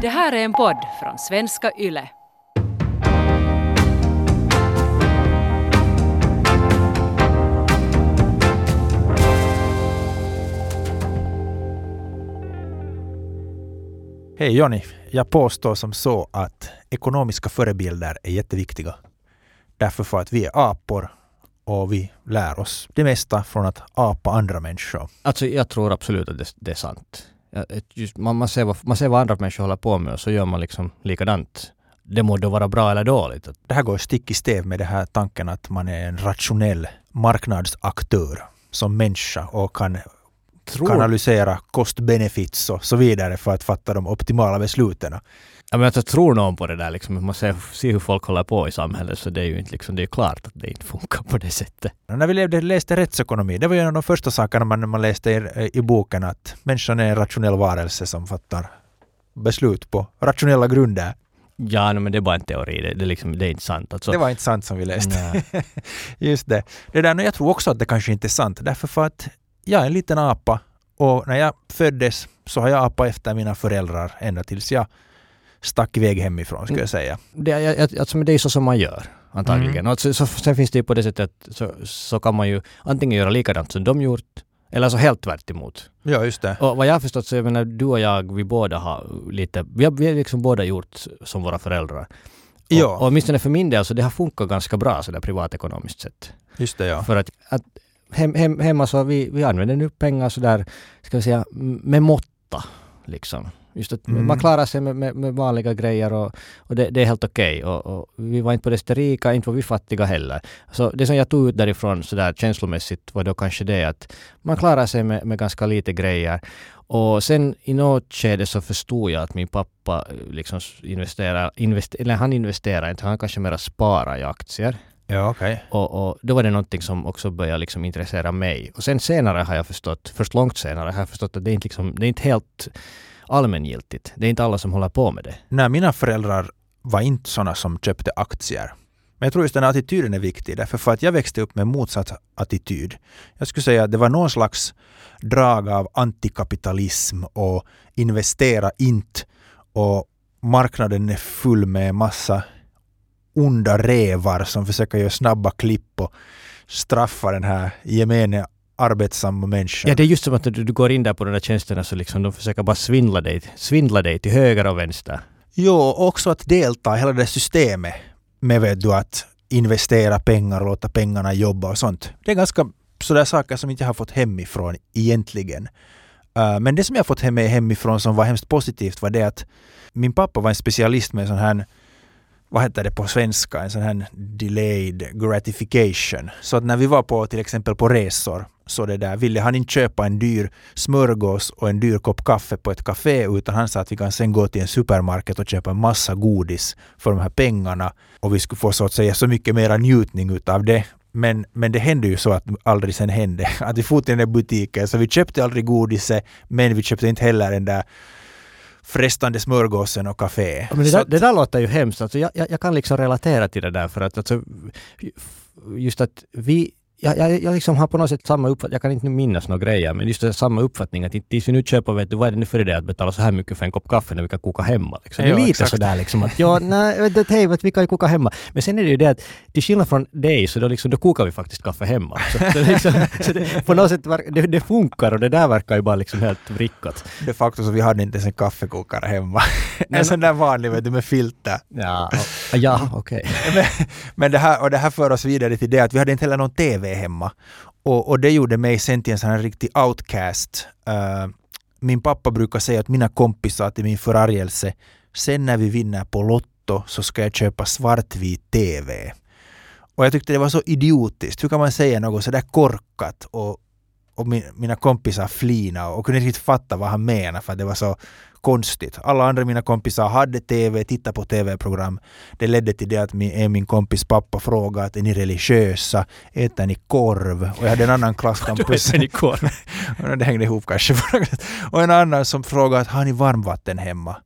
Det här är en podd från svenska YLE. Hej Jonny, jag påstår som så att ekonomiska förebilder är jätteviktiga. Därför för att vi är apor och vi lär oss det mesta från att apa andra människor. Alltså jag tror absolut att det, det är sant. Just, man, man, ser vad, man ser vad andra människor håller på med och så gör man liksom likadant. Det må då vara bra eller dåligt. Det här går stick i stäv med den här tanken att man är en rationell marknadsaktör som människa och kan Tror, kanalisera cost-benefits och så vidare för att fatta de optimala besluten. Ja, men alltså, tror någon på det där liksom, man ser, ser hur folk håller på i samhället så det är ju inte liksom, det är klart att det inte funkar på det sättet. När vi levde, läste rättsekonomi, det var ju en av de första sakerna man, man läste i, i boken att människan är en rationell varelse som fattar beslut på rationella grunder. Ja, no, men det är bara en teori, det, det, är liksom, det är inte sant. Alltså, Det var inte sant som vi läste. Just det. Det där, no, jag tror också att det kanske inte är sant därför för att jag är en liten apa och när jag föddes så har jag apat efter mina föräldrar ända tills jag stack iväg hemifrån skulle jag säga. det, jag, alltså, det är så som man gör antagligen. Mm. Och så, så, sen finns det ju på det sättet att så, så kan man ju antingen göra likadant som de gjort eller så helt tvärt emot. Ja, just det. Och vad jag har förstått så jag menar, du och jag, vi båda har lite, vi har, vi har liksom båda gjort som våra föräldrar. Ja. Och, åtminstone för min del så det har funkat ganska bra sådär privatekonomiskt sett. Just det, ja. För att, att hem, hem, hemma så vi, vi använder nu pengar sådär, ska vi säga, med måtta liksom. Just att Mm. man klarar sig med, med, med vanliga grejer och, och det, det är helt okej. Och, och vi var inte på det rika, inte var vi fattiga heller. Så det som jag tog ut därifrån sådär känslomässigt var då kanske det att man klarar sig med, med ganska lite grejer. Och sen i något skede så förstod jag att min pappa eh, liksom investerar, invester, eller han investerar inte, han kanske mera sparar i aktier. Ja, okej. Och, och då var det någonting som också började liksom intressera mig. Och sen senare har jag förstått, först långt senare har jag förstått att det är inte, liksom, det är inte helt allmängiltigt. Det är inte alla som håller på med det. Nej, mina föräldrar var inte sådana som köpte aktier. Men jag tror just den här attityden är viktig, därför för att jag växte upp med motsatt attityd. Jag skulle säga att det var någon slags drag av antikapitalism och investera inte och marknaden är full med massa onda revar som försöker göra snabba klipp och straffa den här gemene arbetsamma människan. Ja, det är just som att du, du går in där på de där tjänsterna så liksom de försöker bara svindla dig, svindla dig till höger och vänster. Jo, också att delta i hela det systemet med vet du, att investera pengar och låta pengarna jobba och sånt. Det är ganska sådär saker som inte jag har fått hemifrån egentligen. Uh, men det som jag har fått hem hemifrån som var hemskt positivt var det att min pappa var en specialist med sån här vad heter det på svenska, en sån här delayed gratification. Så att när vi var på till exempel på resor så det där ville han inte köpa en dyr smörgås och en dyr kopp kaffe på ett café utan han sa att vi kan sen gå till en supermarket och köpa en massa godis för de här pengarna och vi skulle få så att säga så mycket mera njutning utav det. Men, men det hände ju så att aldrig sen hände. Att vi for till den där butiken så vi köpte aldrig godiset men vi köpte inte heller den där frestande smörgåsen och café. Men det, där, att- det där låter ju hemskt. Alltså jag, jag, jag kan liksom relatera till det där för att alltså, just att vi jag, jag, jag liksom har på något sätt samma uppfattning, jag kan inte minnas några grejer, men just det, samma uppfattning att inte vi nu köper, vet du, vad är det nu för idé att betala så här mycket för en kopp kaffe när vi kan koka hemma? Liksom. Det är lite exakt. sådär liksom att ja, nej, hej, vi kan ju koka hemma. Men sen är det ju det att till skillnad från dig så då, liksom, då kokar vi faktiskt kaffe hemma. Så, så, liksom, så det, på något sätt, det, det funkar och det där verkar ju bara liksom helt vrickat. De facto så vi hade inte ens en kaffekokare hemma. en sån där vanlig vet du, med filter. Ja, och, ja okej. men, men det här, och det här för oss vidare till det att vi hade inte heller någon TV hemma. Och, och det gjorde mig sen till en sån här riktig outcast. Uh, min pappa brukar säga att mina kompisar till min förargelse, sen när vi vinner på Lotto så ska jag köpa svartvit TV. Och jag tyckte det var så idiotiskt. Hur kan man säga något sådär korkat och, och min, mina kompisar flina och kunde inte riktigt fatta vad han menar för att det var så konstigt. Alla andra mina kompisar hade TV, tittade på TV-program. Det ledde till det att min, min kompis pappa frågade att är ni religiösa? Äter ni korv? Och jag hade en annan klasskompis. i korv. det hängde ihop kanske. och en annan som frågade att har ni varmvatten hemma?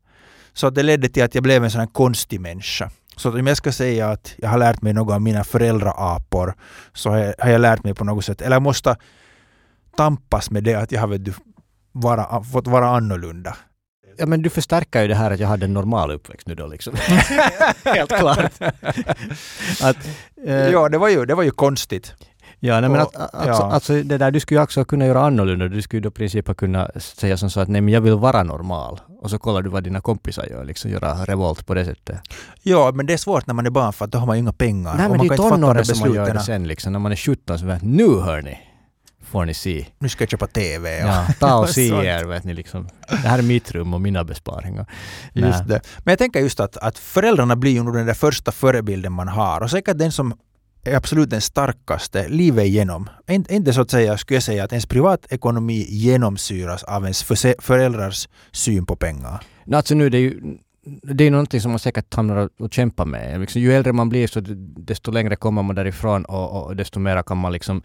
Så det ledde till att jag blev en sån här konstig människa. Så om jag ska säga att jag har lärt mig något av mina föräldraapor så har jag, har jag lärt mig på något sätt, eller jag måste tampas med det att jag har vet du, vara, fått vara annorlunda. ja, men du förstärker ju det här att jag hade en normal uppväxt nu då liksom. Helt klart. att, eh, Ja, det var ju, det var ju konstigt. Ja, nej, men Och- att, alltså, ja. alltså det där, du skulle ju också kunna göra annorlunda. Du skulle ju då i princip ha kunnat säga som så att nej men jag vill vara normal. Och så kollar du vad dina kompisar gör, liksom göra revolt på det sättet. Ja, men det är svårt när man är barn för att då har man ju inga pengar. nej och men man det är tonåren som man gör det sen liksom. När man är 17 så vet nu hörni, får ni se. Nu ska jag köpa TV. Ja, ta och se er, vet ni liksom. Det här är mitt rum och mina besparingar. Just det. Men jag tänker just att, att föräldrarna blir ju nog den där första förebilden man har. Och säkert den som är absolut den starkaste livet igenom. Inte, så att säga, skulle jag säga, att ens privatekonomi genomsyras av ens föräldrars syn på pengar. No, alltså nu det är ju det är någonting som man säkert hamnar och- och kämpar med. Liksom, ju äldre man blir så desto längre kommer man därifrån och, och desto mer kan man liksom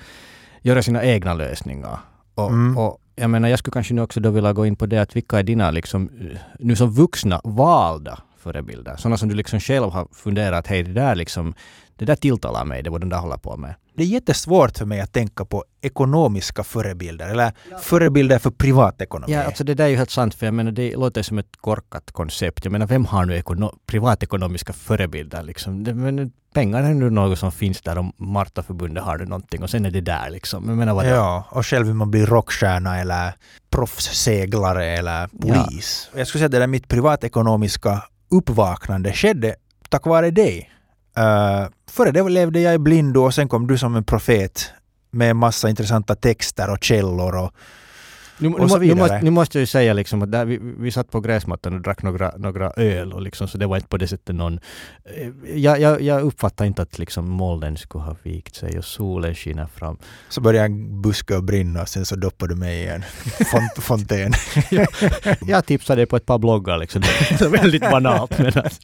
göra sina egna lösningar. Och, Mm. och jag menar, jag skulle kanske nu också då vilja gå in på det att vilka är dina liksom, eh, nu som vuxna valda förebilder? Sådana som du liksom själv har funderat, hej det där liksom, det där tilltalar mig, det vad den där håller på med. Det är jättesvårt för mig att tänka på ekonomiska förebilder eller förebilder för privatekonomi. Ja, alltså det där är ju helt sant, för jag menar det låter som ett korkat koncept. Jag menar, vem har nu ekono- privatekonomiska förebilder liksom? Det, men pengar är nu något som finns där och Martaförbundet har du någonting och sen är det där liksom. Jag menar vad Ja, och själv vill man bli rockstjärna eller proffsseglare eller polis. Jag skulle säga att det där mitt privatekonomiska uppvaknande skedde tack vare dig. Uh, före det levde jag i blindo och sen kom du som en profet med en massa intressanta texter och källor och Nu, nu, Och så må- nu, vidare. måste, nu måste jag ju säga liksom att där vi, vi satt på gräsmattan och drack några, några öl och liksom, så det var inte på det sättet någon... eh, Jag, jag, jag uppfattar inte att liksom molnen skulle ha vikt sig och solen skiner fram. så började en buske att brinna och sen så doppade du mig i en font- fontän. Jag tipsade på ett par bloggar liksom. Det är väldigt banalt men att,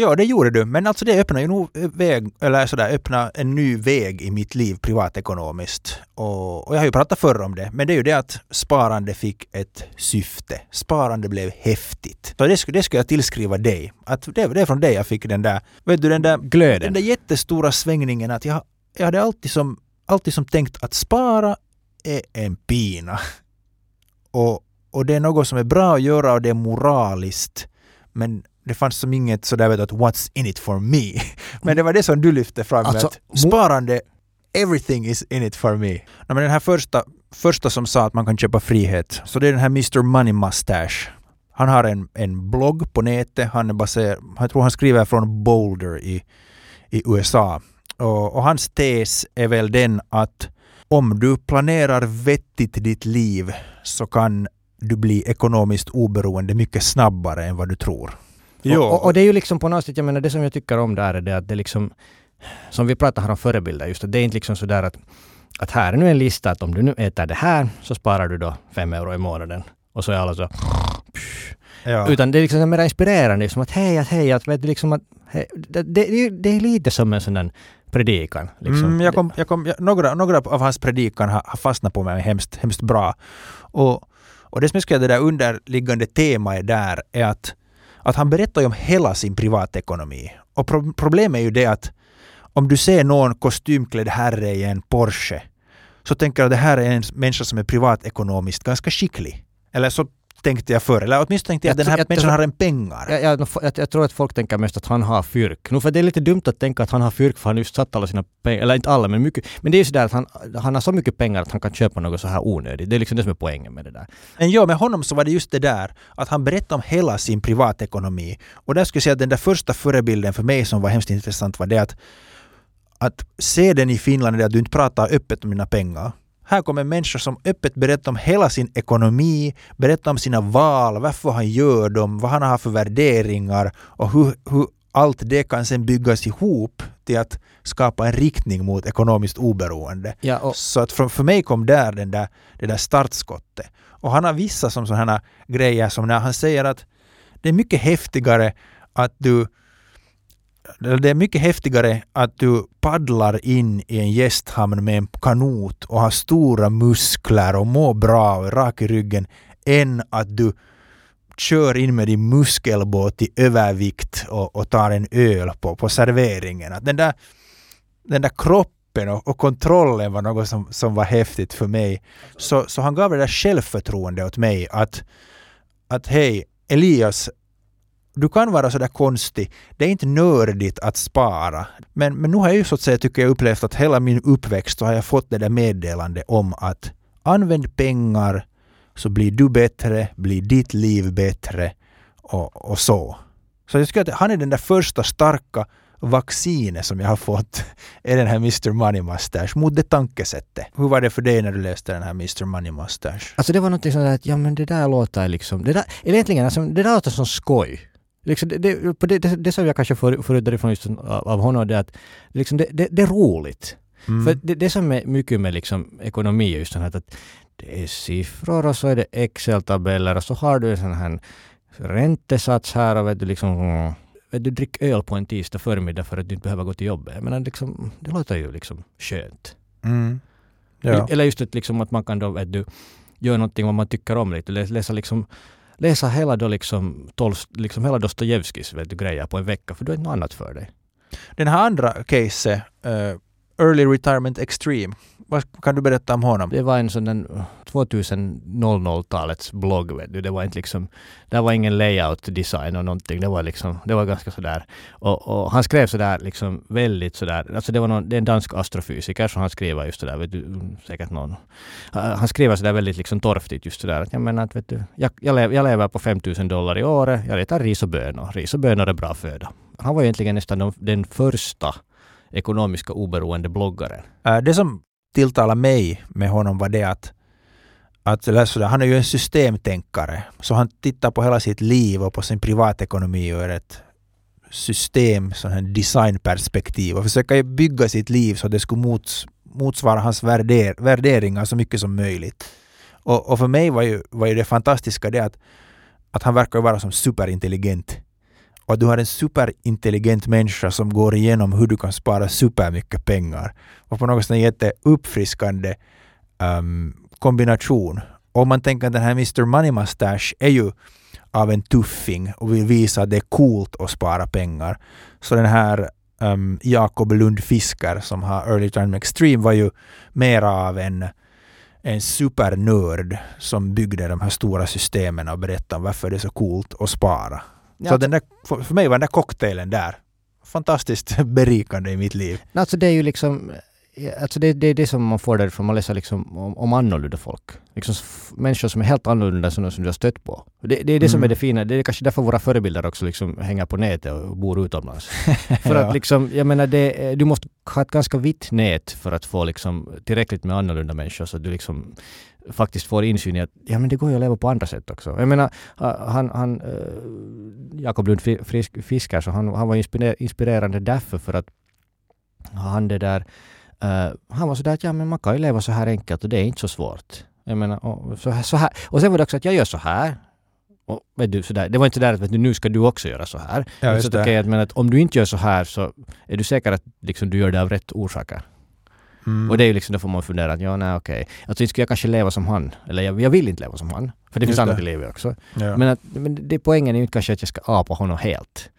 Ja, det gjorde du. Men alltså det öppnade ju nog väg, eller sådär, öppna en ny väg i mitt liv privatekonomiskt. Och, och jag har ju pratat förr om det, men det är ju det att sparande fick ett syfte. Sparande blev häftigt. Så det skulle, det skulle jag tillskriva dig. Att det, det är från dig jag fick den där, vet du, den där, den glöden. där jättestora svängningen att jag, jag hade alltid som, alltid som tänkt att spara är en pina. Och, och det är något som är bra att göra och det är moraliskt. Men det fanns som inget sådär vet att what's in it for me. Men det var det som du lyfte fram. Alltså, att sparande, everything is in it for me. Ja, men den här första, första som sa att man kan köpa frihet, så det är den här Mr Money Mustache. Han har en, en blogg på nätet. Han är baserad, jag tror han skriver från Boulder i, i USA. Och, och hans tes är väl den att om du planerar vettigt ditt liv så kan du bli ekonomiskt oberoende mycket snabbare än vad du tror. Och, och, och det är ju liksom på något sätt, jag menar det som jag tycker om där är det att det liksom, som vi pratade här om förebilder, just att det är inte liksom sådär att, att här är nu en lista att om du nu äter det här så sparar du då fem euro i månaden. Och så är alla så, ja. utan det är liksom mer inspirerande, liksom att hej, att hej, att vet du liksom att, hej, det, det, det, är- är lite som en sån där predikan. Liksom. Mm, jag kom, jag kom, jag, några, några av hans predikan har, har fastnat på mig hemskt, hemskt bra. Och, och det som jag skulle säga, det där underliggande temat där är att, att han berättar ju om hela sin privatekonomi. Och pro, problemet är ju det att om du ser någon kostymklädd herre i en Porsche så tänker du att det här är en människa som är privatekonomiskt ganska skicklig. Eller så tänkte jag förr. Eller åtminstone tänkte jag, Jag att den här jag människan har en pengar. Jag, jag, jag, tror att folk tänker mest att han har fyrk. Nu för det är lite dumt att tänka att han har fyrk för han har just satt alla sina pengar, eller inte alla men mycket. Men det är ju sådär att han, han har så mycket pengar att han kan köpa något så här onödigt. Det är liksom det som är poängen med det där. Men ja, med honom så var det just det där att han berättade om hela sin privatekonomi. Och där skulle jag säga att den där första förebilden för mig som var hemskt intressant var det att, att se den i Finland är att du inte pratar öppet om dina pengar. Här kommer en människa som öppet berättar om hela sin ekonomi, berättar om sina val, varför han gör dem, vad han har för värderingar och hur, hur allt det kan sen byggas ihop till att skapa en riktning mot ekonomiskt oberoende. Ja, och, Så att för, för mig kom där den där, det där startskottet. Och han har vissa som sådana grejer som när han säger att det är mycket häftigare att du det är mycket häftigare att du paddlar in i en gästhamn med en kanot och har stora muskler och mår bra och är rak i ryggen än att du kör in med din muskelbåt i övervikt och, och tar en öl på, på serveringen. Att den där, den där kroppen och, och kontrollen var något som, som var häftigt för mig. Så, så han gav det där självförtroende åt mig att, att hej, Elias, du kan vara sådär konstig. Det är inte nördigt att spara. Men, men nu har jag ju så att säga, tycker jag, upplevt att hela min uppväxt så har jag fått det där meddelandet om att använd pengar så blir du bättre, blir ditt liv bättre och, och så. Så jag tycker att han är den där första starka vaccinet som jag har fått är den här Mr Money Mustache mot det tankesättet. Hur var det för dig när du läste den här Mr Money Mustache? Alltså det var något sånt där att ja men det där låter liksom, det där, eller egentligen alltså, det där låter som skoj. Liksom det, det, det, det, som jag kanske får, ut därifrån just av, av honom det är att liksom det, är roligt. Mm. För det, det som är mycket med liksom ekonomi är just sånt här att det är siffror och så är det Excel-tabeller och så har du en sån här räntesats här och vet du liksom vet du, drick öl på en tisdag förmiddag för att du inte behöver gå till jobbet. Jag menar, liksom, det låter ju liksom skönt. Mm. Ja. Eller just att, liksom, att man kan då, vet du, göra någonting vad man tycker om lite. Läsa, liksom, läsa hela då liksom, tolv, liksom hela Dostojevskijs du, grejer på en vecka för då är det något annat för dig. Den här andra caset, uh, Early Retirement Extreme, vad kan du berätta om honom? Det var en sån där 2000-talets blogg vet du. Det var inte liksom, det var ingen layout design och någonting. Det var liksom, det var ganska sådär. Och, och han skrev sådär liksom väldigt sådär, alltså det var någon, det är en dansk astrofysiker som han skriver just sådär, vet du, mm, säkert någon. Han skriver sådär väldigt liksom torftigt just sådär jag menar att vet du, jag, jag, lever, jag lever på 5000 dollar i året, jag äter ris och bönor. Ris och bönor är bra föda. Han var egentligen nästan den första ekonomiska oberoende bloggaren. Äh, det som tilltalade mig med honom var det att, att eller sådär, han är ju en systemtänkare. Så han tittar på hela sitt liv och på sin privatekonomi ur ett system, sån här designperspektiv och försöker bygga sitt liv så att det skulle mots, motsvara hans värder, värderingar så mycket som möjligt. Och, och, för mig var ju, var ju det fantastiska det att, att han verkar vara som superintelligent och att du har en superintelligent människa som går igenom hur du kan spara supermycket pengar. Och på något sätt en jätteuppfriskande um, kombination. Om man tänker att den här Mr Money Mustache är ju av en tuffing och vill visa att det är coolt att spara pengar. Så den här um, Jakob Lund Fisker som har Early Time Extreme var ju mer av en, en supernörd som byggde de här stora systemen och berättade varför det är så coolt att spara. Ja, så den där, för mig var den där cocktailen där fantastiskt berikande i mitt liv. Alltså det är ju liksom Alltså det, det är det som man får därifrån, man läser liksom om, om annorlunda folk. Liksom människor som är helt annorlunda som, som du har stött på. Det, det är det mm. som är det fina, det är kanske därför våra förebilder också liksom hänger på nätet och bor utomlands. för ja. att liksom, jag menar det, du måste ha ett ganska vitt nät för att få liksom tillräckligt med annorlunda människor så att du liksom faktiskt får insyn i att ja, men det går ju att leva på andra sätt också. Jag menar, han, han äh, Jakob Lund Fisker, så han, han var inspirerande därför för att han det där Uh, han var sådär att ja, men man kan ju leva så här enkelt och det är inte så svårt. Jag menar, och, så här, så här. och sen var det också att jag gör så här. Och, vet du, sådär. Det var inte sådär att vet du, nu ska du också göra så här. Ja, så att, okay, att, men att om du inte gör så här så är du säker att liksom, du gör det av rätt orsaker. Mm. Och det är ju liksom, då får man fundera att ja, nej okej. Okay. Alltså inte skulle jag kanske leva som han. Eller jag, jag vill inte leva som han. För det finns annat i livet också. Ja. Men, att, men det, poängen är ju inte kanske att jag ska apa honom helt.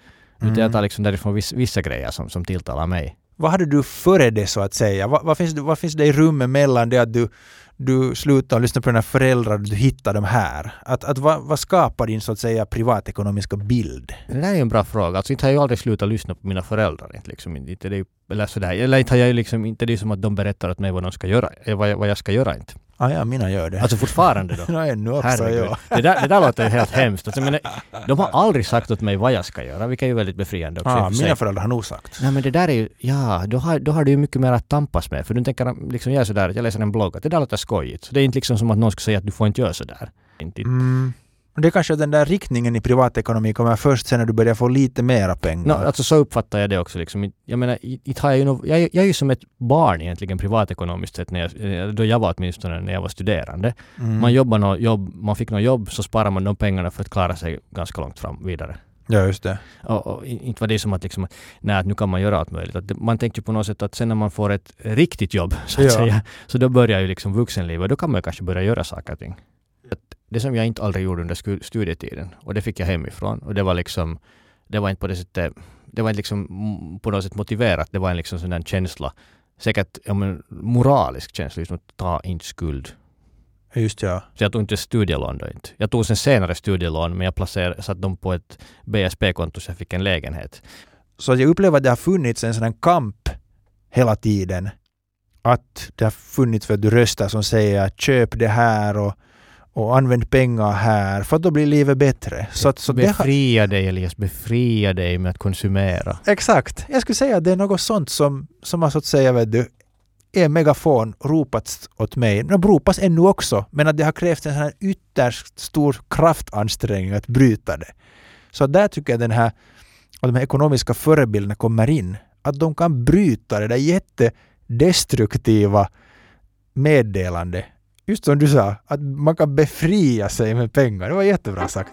Mm. Utan jag tar liksom därifrån vissa, vissa grejer som, som tilltalar mig. Vad hade du före det så att säga? Vad, vad, finns, vad finns det i rummet mellan det att du, du slutar lyssna på dina föräldrar och du hittar dem här? Att, att vad, vad skapar din så att säga privatekonomiska bild? Det där är en bra fråga. Alltså inte har jag aldrig slutat lyssna på mina föräldrar. Inte, liksom, inte det, eller sådär. Eller inte har jag liksom, inte det är som att de berättar åt mig vad de ska göra, eh, vad jag, vad jag ska göra inte. Ah, ja, mina gör det. Alltså fortfarande då? no, ännu också, ja. det, där, det där låter ju helt hemskt. Alltså, men, de har aldrig sagt åt mig vad jag ska göra, vilket är ju väldigt befriande också. Ah, mina föräldrar har nog sagt. Nej men det där är ju, ja, då har, då har du ju mycket mer att tampas med. För du tänker, liksom jag är sådär, jag läser en blogg, att det där låter skojigt. Så det är inte liksom som att någon ska säga att du får inte göra sådär. Inte, mm. Det är kanske den där riktningen i privatekonomi kommer först sen när du börjar få lite mera pengar. No, alltså så uppfattar jag det också. Liksom. Jag menar, jag, ju no, jag, jag är ju som ett barn egentligen privatekonomiskt sett, när jag, eh, då jag var åtminstone när jag var studerande. Mm. Man jobbar något jobb, man fick något jobb, så sparar man de pengarna för att klara sig ganska långt fram vidare. Ja, just det. Och, och inte var det som att liksom, nej, att nu kan man göra allt möjligt. Att man tänkte på något sätt att sen när man får ett riktigt jobb, så att ja. säga, så då börjar ju liksom vuxenlivet. Då kan man kanske börja göra saker och ting det som jag inte aldrig gjorde under studietiden och det fick jag hemifrån och det var liksom det var inte på det sättet det var inte liksom på något sätt motiverat. Det var en liksom sån där känsla säkert ja, men, moralisk känsla, liksom att ta inte skuld. Just ja. Så jag tog inte studielån då inte. Jag tog sen senare studielån men jag placerade, satte dem på ett BSP-konto så jag fick en lägenhet. Så jag upplever att det har funnits en sån här kamp hela tiden. Att det har funnits för att du röstar som säger att köp det här och, och använd pengar här för att då blir livet bättre. Så, att, så det har, befria dig Elias, befria dig med att konsumera. exakt. Jag skulle säga att det är något sånt som, som har så att säga vet du, är megafon ropats åt mig. Det ropas ännu också, men att det har krävt en här ytterst stor kraftansträngning att bryta det. Så där tycker jag den här, att de här ekonomiska förebilderna kommer in. Att de kan bryta det där jättedestruktiva meddelande. Just som du sa, att man kan befria sig med pengar. Det var jättebra sagt.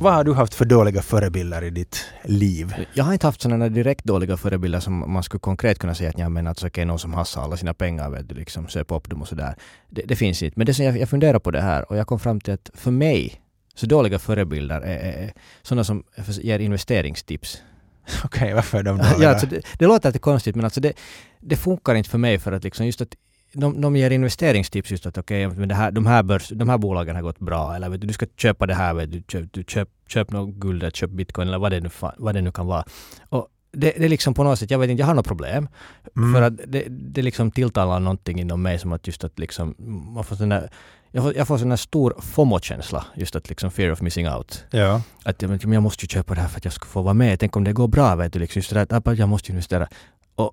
Vad har du haft för dåliga förebilder i ditt liv? Jag har inte haft sådana direkt dåliga förebilder som man skulle konkret kunna säga att jag menar att alltså, okej, någon som hassar alla sina pengar, vet du, liksom söp upp dem och sådär. Det, det finns inte. Men det som jag, jag funderar på det här och jag kom fram till att för mig så dåliga förebilder är, är, är sådana som ger investeringstips. Okej, varför är de Ja, dåliga? alltså det, det låter lite konstigt men alltså det, det funkar inte för mig för att liksom just att de, de ger investeringstips just att okej, men det här, de, här börs, de här bolagen har gått bra eller vet du, du ska köpa det här, vet du, köp, du köp, köp något guld, köp bitcoin eller vad det nu, vad det nu kan vara. Och det, det är liksom på något sätt, jag vet inte, jag har något problem. Mm. För att det, det liksom tilltalar någonting inom mig som att just att liksom, man får sån där, jag får, jag får sån där stor FOMO-känsla, just att liksom fear of missing out. Ja. Att jag, men jag måste ju köpa det här för att jag ska få vara med. Tänk om det går bra, vet du. Liksom, just det där, att jag måste investera. Och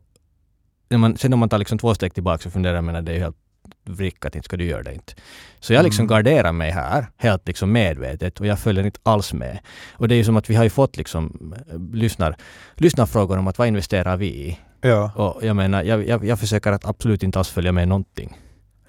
när man, sen om man tar liksom två steg tillbaka så funderar man att det är helt vrickat, inte ska du göra det inte. Så jag liksom Mm. garderar mig här, helt liksom medvetet och jag följer inte alls med. Och det är ju som att vi har ju fått liksom eh, lyssnar, lyssnarfrågor om att vad investerar vi i? Ja, Och jag menar, jag, jag, jag försöker att absolut inte alls följa med någonting.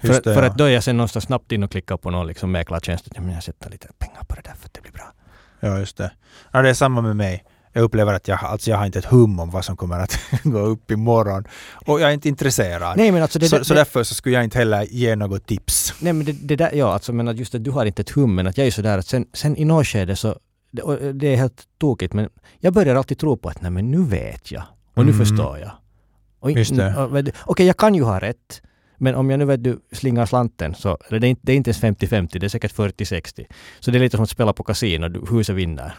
För, det. för ja. att då är jag sen någonstans snabbt in och klickar på någon liksom mäklartjänst. Ja, men jag sätter lite pengar på det där för att det blir bra. Ja, just det. Ja, det är samma med mig. Jag upplever att jag, alltså jag har inte ett hum om vad som kommer att gå upp imorgon. Och jag är inte intresserad. Nej men alltså det, så, det, så därför så skulle jag inte heller ge något tips. Nej men det, det där, ja alltså men att just att du har inte ett hum men att jag är sådär att sen, sen i något skede så, det, det är helt tokigt men jag börjar alltid tro på att nej men nu vet jag och nu Mm. förstår jag. Och Just det. Okej jag kan ju ha rätt men om jag nu vet du slingar slanten så det är inte, det är inte ens 50-50 det är säkert 40-60. Så det är lite som att spela på kasino, huset vinner.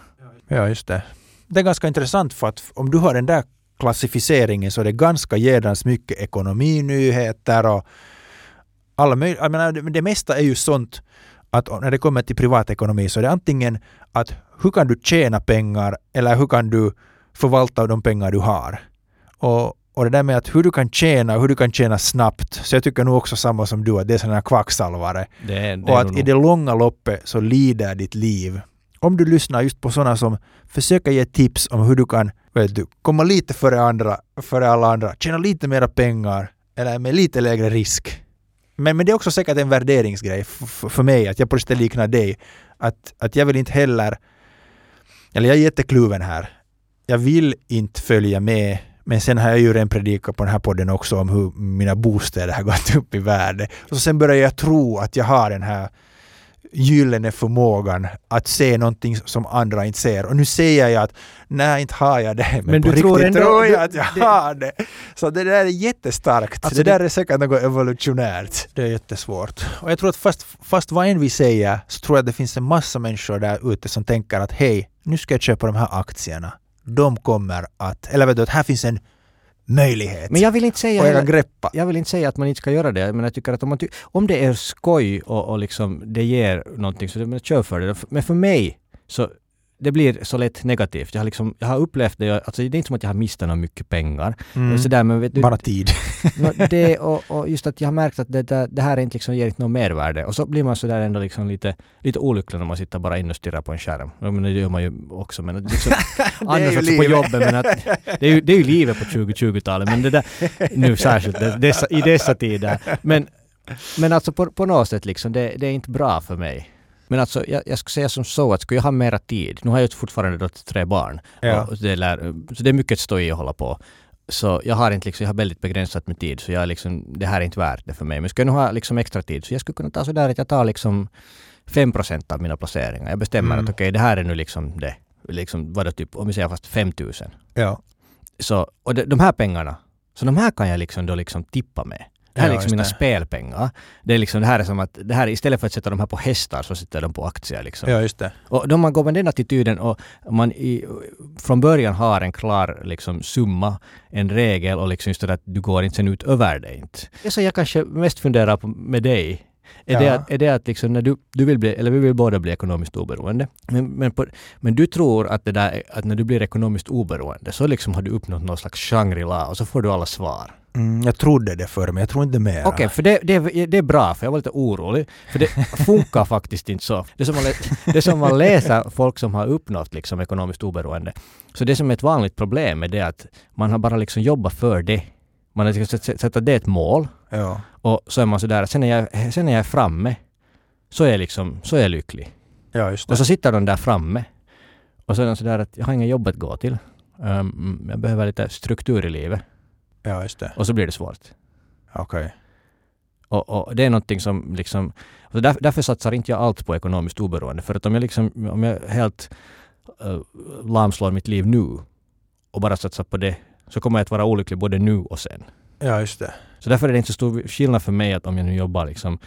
Ja, just det. Det är ganska intressant för att om du har den där klassificeringen så är det ganska jädrans mycket ekonominyheter och alla möjliga, jag menar, det, det mesta är ju sånt att när det kommer till privatekonomi så är det antingen att hur kan du tjäna pengar eller hur kan du förvalta de pengar du har. Och, och det där med att hur du kan tjäna och hur du kan tjäna snabbt. Så jag tycker nog också samma som du att det är sådana här kvacksalvare. Det är, det Och att nog- i det långa loppet så lider ditt liv. Om du lyssnar just på sådana som försöker ge tips om hur du kan vet du, komma lite före, andra, före alla andra, tjäna lite mera pengar eller med lite lägre risk. Men, men det är också säkert en värderingsgrej för mig, att jag på det liknar dig. Att, att jag vill inte heller, eller jag är jättekluven här. Jag vill inte följa med men sen har jag ju redan predikat på den här podden också om hur mina bostäder har gått upp i värde. Och sen börjar jag tro att jag har den här gyllene förmågan att se någonting som andra inte ser. Och nu säger jag att nej, inte har jag det. Men, Men på du tror riktigt ändå- tror jag att jag det- har det. Så det där är jättestarkt. Alltså det det- där är säkert något evolutionärt. Det är jättesvårt. Och jag tror att fast, fast vad än vi säger så tror jag att det finns en massa människor där ute som tänker att hej, nu ska jag köpa de här aktierna. De kommer att, eller vet du, att här finns en möjlighet. Men jag vill inte säga och jag kan greppa. jag vill inte säga att man inte ska göra det, men jag tycker att om, man ty- om det är skoj och, och liksom det ger någonting så det, men kör för det. Men för mig så det blir så lätt negativt. Jag har, liksom, jag har upplevt det, alltså det är inte som att jag har mistat några mycket pengar. Mm. Sådär, men vet du, Bara tid. det, och, och just att jag har märkt att det, där, det här är inte liksom, ger inte något mervärde. Och så blir man sådär ändå liksom lite, lite olycklig när man sitter bara inne och stirrar på en skärm. Menar, det gör man ju också. Men liksom, annars också på jobbet. Men att, det, är ju, det är ju livet på 2020-talet. Men det där, nu särskilt det, dessa, i dessa tider. Men, men alltså på, på något sätt liksom, det, det är inte bra för mig. Men alltså jag, jag skulle säga som så att skulle jag ha mera tid, nu har jag fortfarande då tre barn, Ja. det lär, så det är mycket stoj att hålla på. Så jag har inte liksom, jag har väldigt begränsat med tid, så jag liksom, det här är inte värt det för mig. Men skulle jag nu ha liksom extra tid, så jag skulle kunna ta sådär att jag tar liksom 5% av mina placeringar. Jag bestämmer Mm. att okej, det här är nu liksom det. Liksom, vad det typ, om vi säger fast 5000. Ja. Så, och de, de här pengarna, Så de här kan jag liksom då liksom tippa med. Det här är Ja, liksom mina det. spelpengar. Det är liksom det här är som att, det här istället för att sätta de här på hästar så sätter de på aktier liksom. Ja, just det. Och då man går med den attityden och man i, från början har en klar liksom, summa, en regel och liksom just det att du går inte sen ut över det inte. Det som jag kanske mest funderar på med dig är, det Ja. att, är det att liksom när du, du vill bli, eller vi vill båda bli ekonomiskt oberoende. Men, men, på, men du tror att det där, att när du blir ekonomiskt oberoende så liksom har du uppnått någon slags Shangri-La och så får du alla svar. Mm, jag trodde det förr, men jag tror inte mer. Okej, för det, det, är- det är bra, för jag var lite orolig. För det funkar faktiskt inte så. Det som man, det som man läser folk som har uppnått liksom ekonomiskt oberoende. Så det som är ett vanligt problem är det att man har bara liksom jobbat för det. Man har liksom sett- sett att det är ett mål Ja. och så är man sådär, sen när jag, sen när jag är framme så är jag liksom, så är jag lycklig. ja, just det. Och så sitter de där framme och så är de sådär att jag har inget jobb att gå till. Um, jag behöver lite struktur i livet. Ja, just det. Och så blir det svårt. Okej. Och, och det är någonting som liksom... Där, därför satsar inte jag allt på ekonomiskt oberoende. För att om jag liksom, om jag helt uh, lamslår mitt liv nu och bara satsar på det så kommer jag att vara olycklig både nu och sen. Ja, just det. Så därför är det inte så stor skillnad för mig att om jag nu jobbar liksom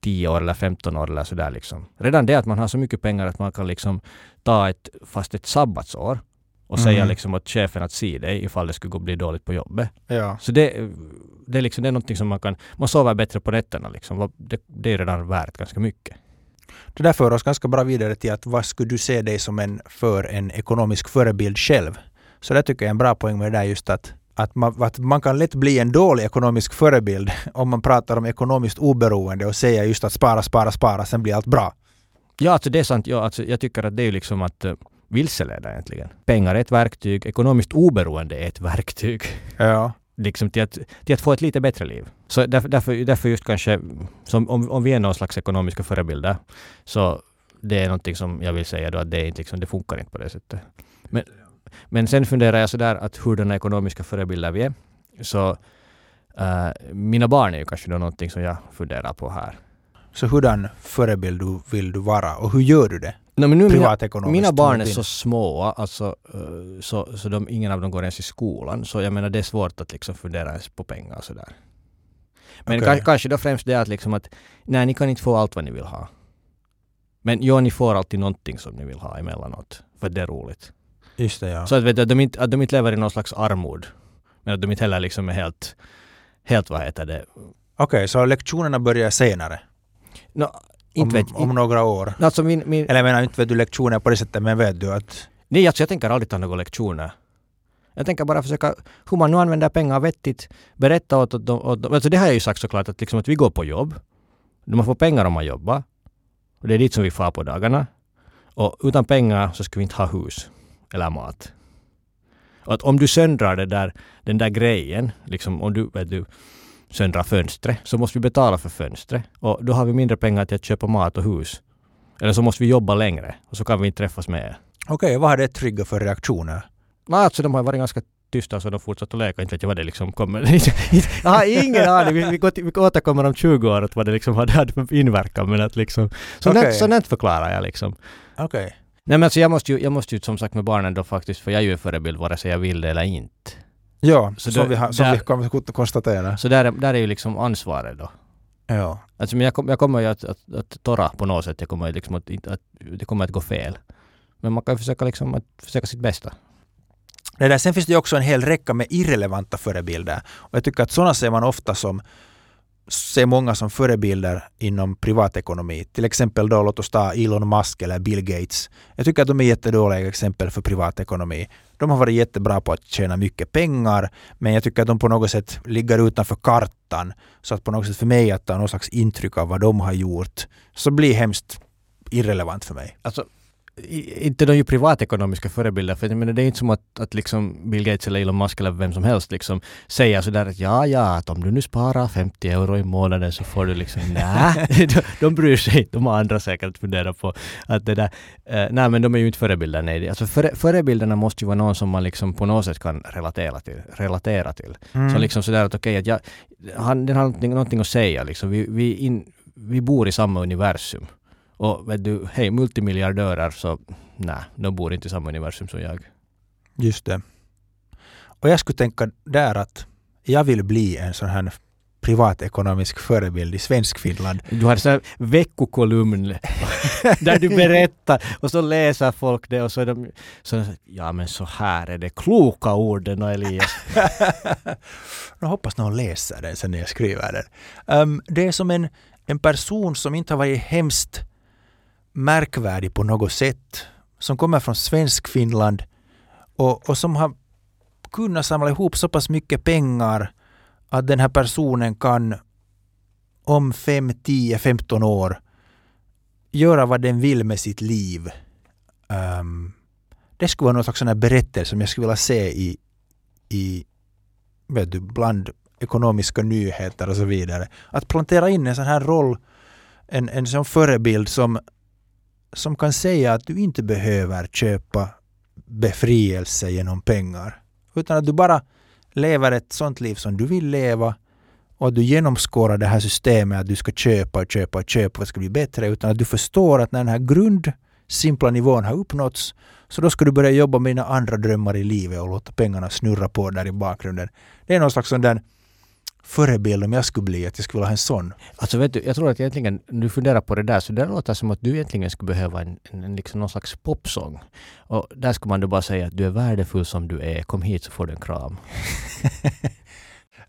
10 år eller 15 år eller sådär liksom. Redan det att man har så mycket pengar att man kan liksom ta ett, fast ett sabbatsår och säga Mhm. liksom åt chefen att se dig ifall det skulle gå bli dåligt på jobbet. Ja. Så det, det, är liksom, det är någonting som man kan... Man sover bättre på nätterna liksom. Det, det är redan värt ganska mycket. Det där för oss ganska bra vidare till att vad skulle du se dig som en för en ekonomisk förebild själv? Så det tycker jag är en bra poäng med det där just att, att, man, att man kan lätt bli en dålig ekonomisk förebild om man pratar om ekonomiskt oberoende och säger just att spara, spara, spara, sen blir allt bra. Ja, alltså det är sant. Ja, alltså, jag tycker att det är liksom att uh, vilseleda egentligen. Pengar är ett verktyg. Ekonomiskt oberoende är ett verktyg. Ja. Liksom till att, till att få ett lite bättre liv. Så därför, därför, därför just kanske, som, om, om vi är någon slags ekonomiska förebilder, så det är någonting som jag vill säga då att det, är inte liksom, det funkar inte på det sättet. Men, men sen funderar jag sådär att hurdana ekonomiska förebilder vi är. Så eh, mina barn är ju kanske då någonting som jag funderar på här. Så hurdan förebild du, vill du vara och hur gör du det? No, men nu mina, Privatekonomiskt. mina barn är så små, alltså, eh, så, så de, ingen av dem går ens i skolan. Så jag menar det är svårt att liksom fundera ens på pengar och sådär. Men ka- kanske då främst det att liksom att nej, ni kan inte få allt vad ni vill ha. Men jo, ni får alltid någonting som ni vill ha emellanåt. För det är roligt. Just det, ja. Så att, vet att, de inte, att de inte lever i någon slags armod. Men att de inte heller liksom är helt, helt vad heter det, Okej, så lektionerna börjar senare? no, inte om, vet om några år? Alltså min, min, Eller jag menar inte vet du lektioner på det sättet, men vet du att... Nej, alltså jag tänker aldrig ta några lektioner. Jag tänker bara försöka, hur man nu använder pengar vettigt, berätta åt, åt, dem- åt. Alltså det har jag ju sagt såklart att, liksom att vi går på jobb. Man får pengar om man jobbar. Och det är dit som vi far på dagarna. Och utan pengar så ska vi inte ha hus eller mat. Och att om du söndrar det där, den där grejen, liksom om du, vet du söndrar fönstret, så måste vi betala för fönstret. Och då har vi mindre pengar till att köpa mat och hus. Eller så måste vi jobba längre och så kan vi inte träffas med Okej, vad har det triggat för reaktioner? Nej, alltså de har varit ganska tysta så de fortsatt att leka. Inte vet jag vad det liksom kommer... jag har ingen aning. Vi, vi, vi återkommer om 20 år att vad det liksom hade, hade för inverkan. Men att liksom... Sånt okay. sånt förklarar jag liksom. Okej. Nej men alltså jag måste ju, jag måste ju som sagt med barnen då faktiskt, för jag är ju en förebild vare sig jag vill det eller inte. Ja, Så som, då- vi, har, som där- vi kan konstatera. Så där, är- där är ju liksom ansvaret då. Ja. Alltså men jag, kom, jag kommer ju att, att, att torra på något sätt. Jag kommer liksom att, att, det kommer att gå fel. Men man kan ju försöka liksom att försöka sitt bästa. Det där, sen finns det ju också en hel räcka med irrelevanta förebilder. Och jag tycker att sådana ser man ofta som ser många som förebilder inom privatekonomi. Till exempel då låt oss ta Elon Musk eller Bill Gates. Jag tycker att de är jättedåliga exempel för privatekonomi. De har varit jättebra på att tjäna mycket pengar men jag tycker att de på något sätt ligger utanför kartan. Så att på något sätt för mig att ta någon slags intryck av vad de har gjort så blir hemskt irrelevant för mig. Alltså, inte de är ju privatekonomiska förebilder, för jag menar, det är inte som att, att liksom Bill Gates eller Elon Musk eller vem som helst liksom säger sådär att ja, ja, att om du nu sparar 50 euro i månaden så får du liksom, nej, de, de bryr sig inte. De har andra säkert funderat på att det där, eh, nej men de är ju inte förebilder, nej. Alltså före, förebilderna måste ju vara någon som man liksom på något sätt kan relatera till. Relatera till. Mm. Så liksom sådär att okej, att jag, han, den har någonting, någonting att säga liksom. Vi, vi, in, vi bor i samma universum. Och vet du, hej, multimiljardörer så nej, de bor inte i samma universum som jag. Just det. Och jag skulle tänka där att jag vill bli en sån här privatekonomisk förebild i Svenskfinland. Du har en veckokolumn där du berättar och så läser folk det och så är de så, ja men så här är det kloka orden och Elias. jag hoppas någon läser den sen när jag skriver den. Um, det är som en, en person som inte har varit hemskt märkvärdig på något sätt. Som kommer från Svenskfinland och, och som har kunnat samla ihop så pass mycket pengar att den här personen kan om 5, 10, 15 år göra vad den vill med sitt liv. Um, det skulle vara någon slags sån berättelse som jag skulle vilja se i, i vet du, bland ekonomiska nyheter och så vidare. Att plantera in en sån här roll, en, en sån förebild som, som kan säga att du inte behöver köpa befrielse genom pengar. Utan att du bara lever ett sånt liv som du vill leva och att du genomskårar det här systemet att du ska köpa och köpa och köpa för att det ska bli bättre utan att du förstår att när den här grund simpla nivån har uppnåtts så då ska du börja jobba med dina andra drömmar i livet och låta pengarna snurra på där i bakgrunden. Det är någon slags sån där förebild om jag skulle bli, att jag skulle vilja ha en sån. Alltså vet du, jag tror att egentligen, du funderar på det där, så det låter som att du egentligen skulle behöva en, en, en liksom någon slags popsång. Och där skulle man då bara säga att du är värdefull som du är, kom hit så får du en kram.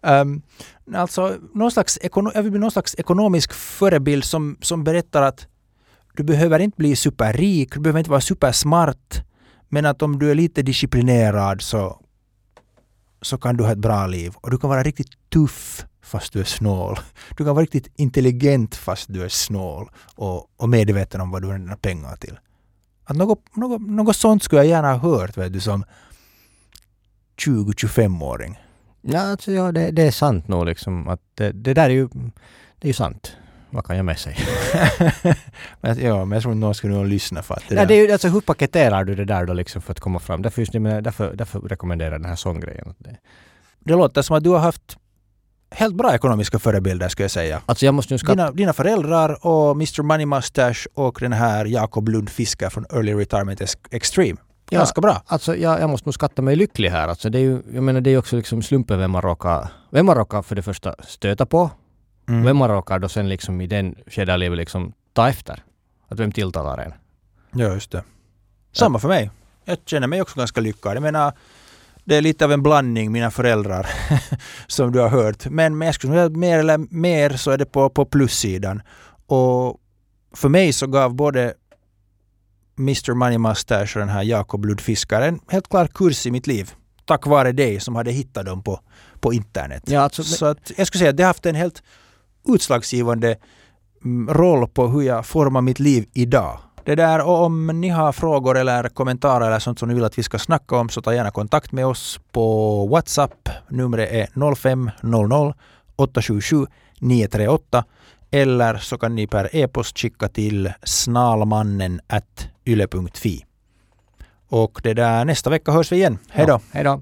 um, alltså, någon slags, jag vill bli någon slags ekonomisk förebild som, som berättar att du behöver inte bli superrik, du behöver inte vara supersmart, men att om du är lite disciplinerad så så kan du ha ett bra liv. Och du kan vara riktigt tuff fast du är snål. Du kan vara riktigt intelligent fast du är snål och, och medveten om vad du har dina pengar till. Att något, något, något sånt skulle jag gärna ha hört vet du, som 20-25-åring. Ja, alltså, ja det, det, är sant nog liksom. Att det, det där är ju, det är ju sant vad kan jag med säga? men, ja, men jag tror inte någon skulle nog lyssna för att det, ja, det är ju, alltså, Hur paketerar du det där då liksom för att komma fram? Därför, just, menar, därför, därför rekommenderar jag den här sånggrejen. Det. det låter som att du har haft helt bra ekonomiska förebilder skulle jag säga. Alltså jag måste nu dina, dina föräldrar och Mr Money Mustache och den här Jakob Lund Fisker från Early Retirement Extreme. Ja, Ganska bra. Alltså jag, jag måste nog skatta mig lycklig här. Alltså det är ju, jag menar det är också liksom slumpen vem man råkar, vem man råkar för det första stöta på Mm. Vem man råkar då sen liksom i den skedet av livet liksom ta efter. Att vem tilltalar en. Ja, just det. Samma för mig. Jag känner mig också ganska lyckad. Jag menar, det är lite av en blandning, mina föräldrar, som du har hört. Men, men jag skulle säga att mer eller mer så är det på, på plussidan. Och för mig så gav både Mr Money Mustache och den här Jakob Ludfiskar en helt klar kurs i mitt liv. Tack vare dig som hade hittat dem på, på internet. Ja, alltså, så att jag skulle säga att det har haft en helt utslagsgivande mm, roll på hur jag formar mitt liv idag. Det där, och om ni har frågor eller kommentarer eller sånt som ni vill att vi ska snacka om så ta gärna kontakt med oss på WhatsApp. Numret är 0500 877 938 eller så kan ni per e-post skicka till snalmannen yle.fi. Och det där, nästa vecka hörs vi igen. Hej då! Ja, hej då!